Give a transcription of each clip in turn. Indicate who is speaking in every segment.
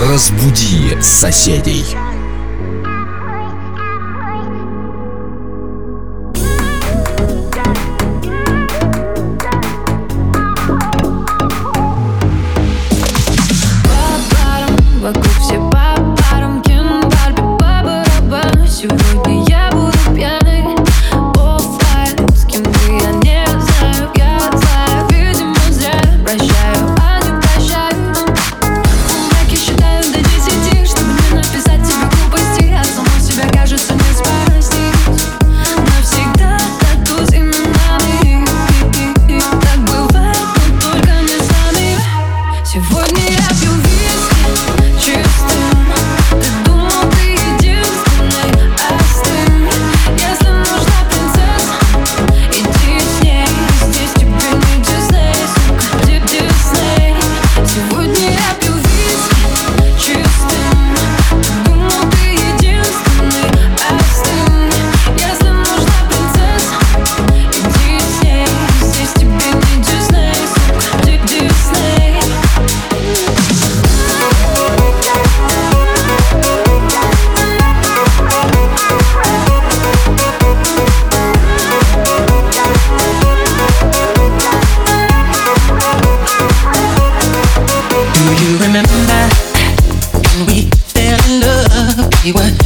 Speaker 1: Разбуди соседей.
Speaker 2: you remember when we fell in love? We were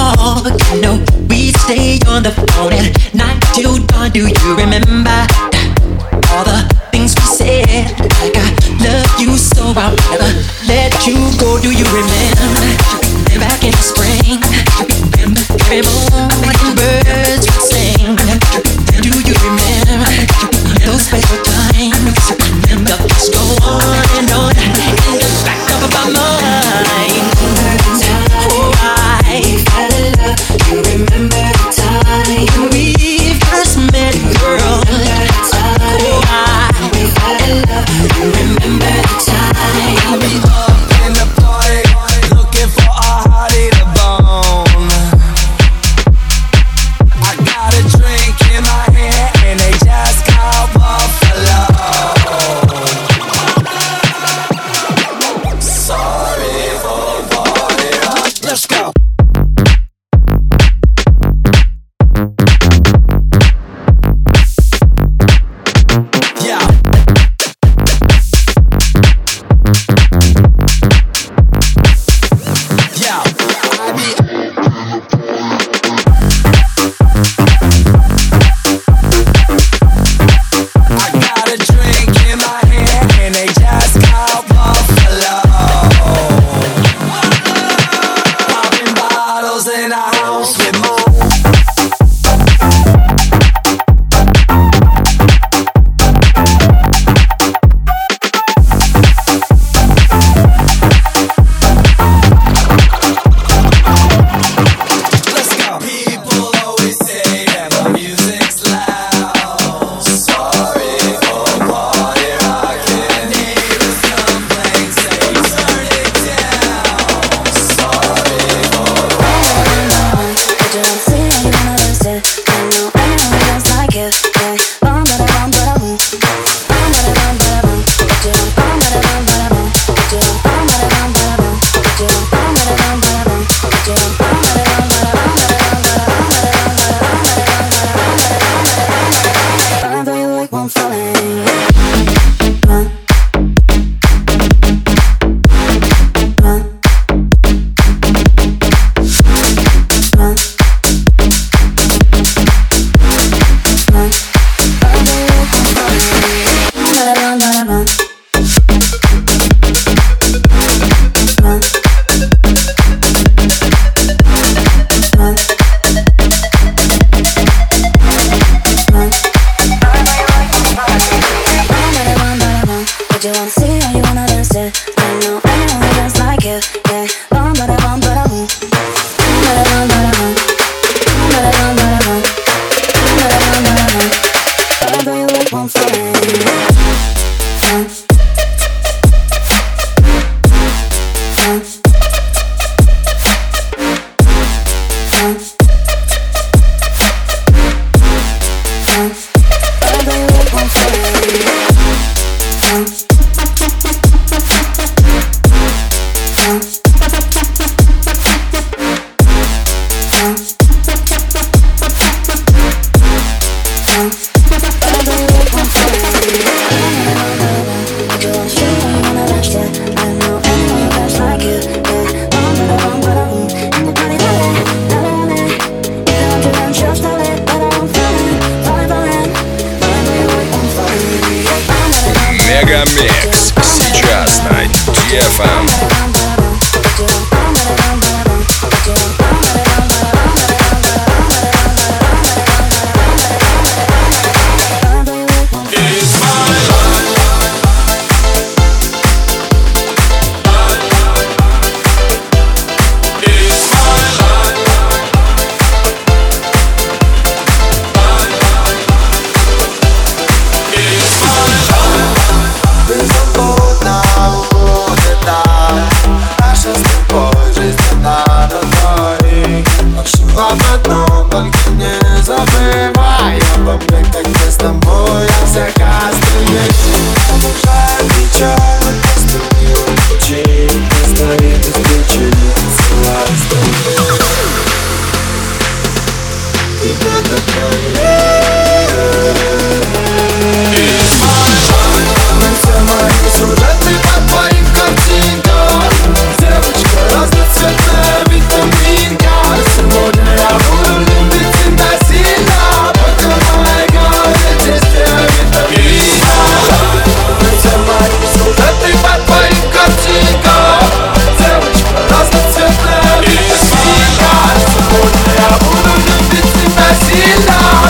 Speaker 2: all, but you know we stay on the phone at night till dawn. Do you remember all the things we said? Like I love you so I'll never let you go. Do you remember?
Speaker 3: is all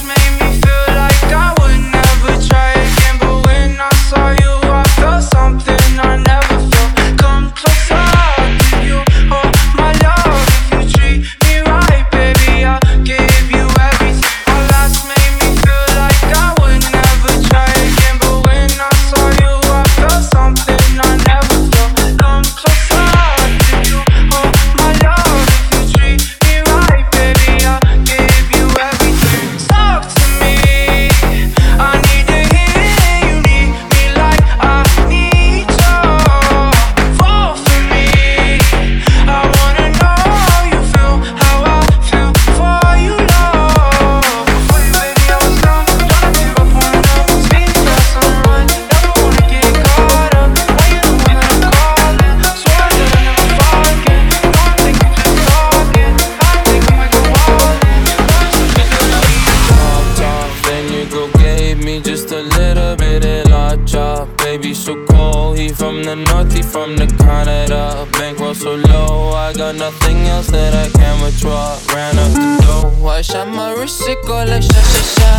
Speaker 3: the
Speaker 4: from the Canada. Bankroll so low, I got nothing else that I can withdraw. Ran up the dough, I shot my wrist, it go like sha sha sha,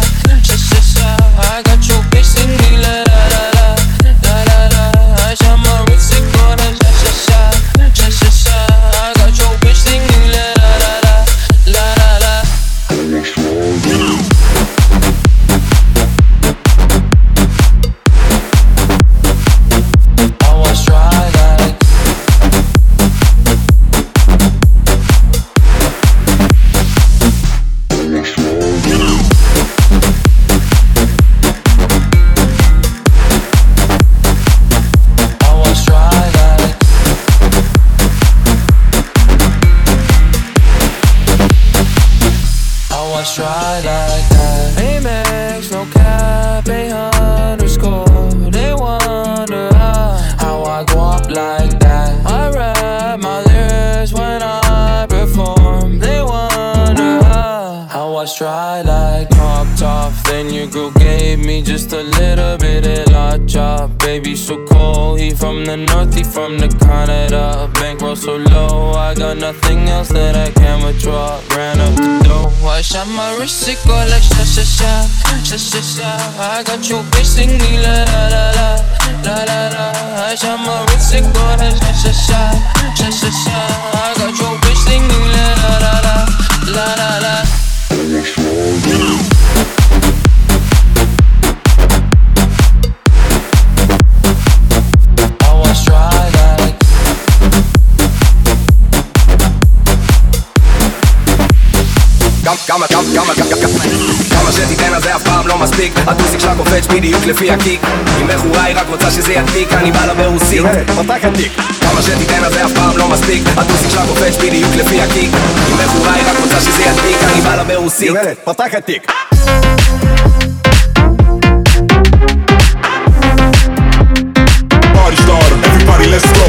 Speaker 4: sha sha sha. I got your Baby, so cold. He from the north, he from the Canada. Bankroll so low, I got nothing else that I can withdraw. Ran up the dough. I shot my wrist, it go like sha sha sha, sha sha sha. I got your bitch singing la la la la, la la la. I shot my wrist, it go like sha sha sha, sha sha sha. I got your bitch singing la la la la, la la la.
Speaker 5: מספיק הטוסיק שלה קופץ בדיוק לפי הקיק. אם מכורה היא רק רוצה שזה ידביק אני בא לה ברוסית פתח התיק כמה שתיתן אז זה אף פעם לא מספיק. הטוסיק שלה קופץ בדיוק לפי הקיק. אם מכורה היא רק רוצה שזה ידביק אני בא לה ברוסית
Speaker 6: Party starter, everybody let's go.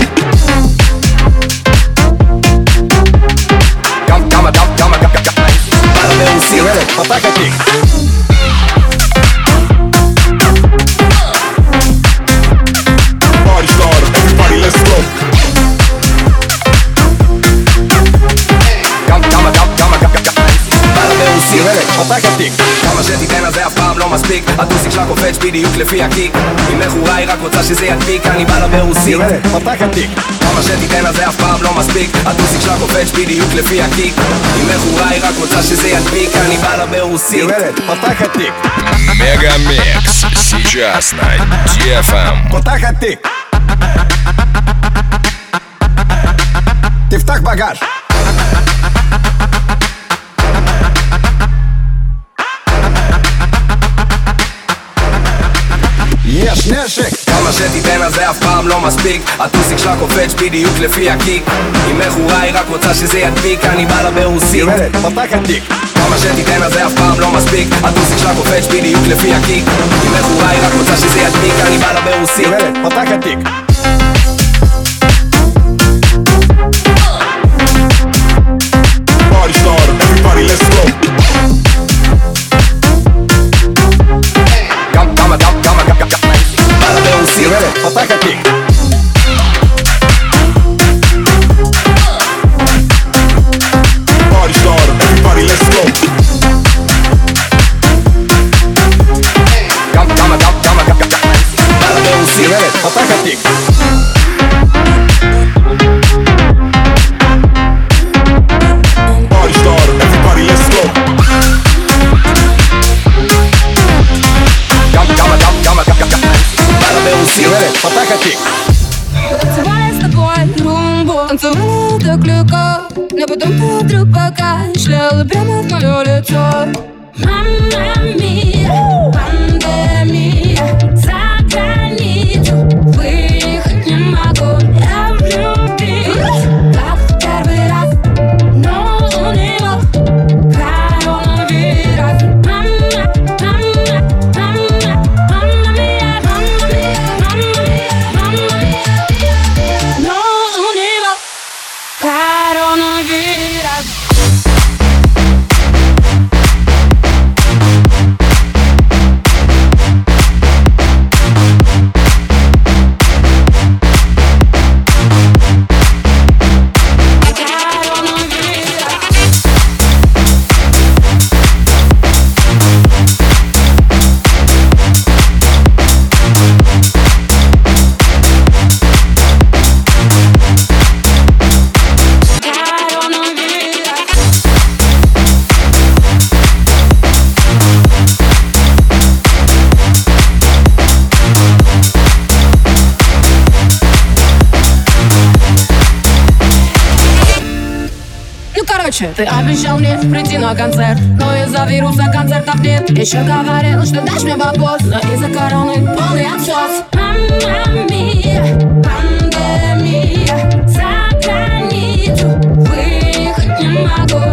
Speaker 5: כמה, כמה, כמה, כמה, כמה, כמה בא לה ברוסית פתח התיק
Speaker 6: Party
Speaker 5: פתח התיק כמה שתיתן אז זה אף פעם לא מספיק הטוסיק שלה קופץ בדיוק לפי הקיק אם מכורה היא רק רוצה שזה ידביק אני בא לה ברוסית פתח התיק כמה שתיתן אז זה אף פעם לא מספיק הטוסיק שלה קופץ בדיוק לפי הקיק אם מכורה היא רק רוצה שזה ידביק אני בא לה ברוסית פתח התיק
Speaker 1: Мега Микс. Сейчас на DFM.
Speaker 5: פותח התיק תפתח בגאז' יש נשק כמה שתיתן אז זה אף פעם לא מספיק. הטוסיק שלה קופץ בדיוק לפי הקיק. אם מכורה היא רק רוצה שזה ידביק אני בא לה ברוסית התיק כמה שתיתן אז זה אף פעם לא מספיק. הטוסיק שלה קופץ בדיוק לפי הקיק. אם מכורה היא רק רוצה שזה ידביק אני בא לה ברוסית פתח התיק
Speaker 6: Party
Speaker 5: Атака пик. Атака пик.
Speaker 7: Танцевали с тобой румбу Танцевали так легко Но потом подруг покашляла прямо в мое лицо ночи Ты обещал мне прийти на концерт Но из-за вируса концертов нет. Еще говорил, что дашь мне бабос Но из-за короны полный отсос. Мама мия, пандемия За границу выехать не могу.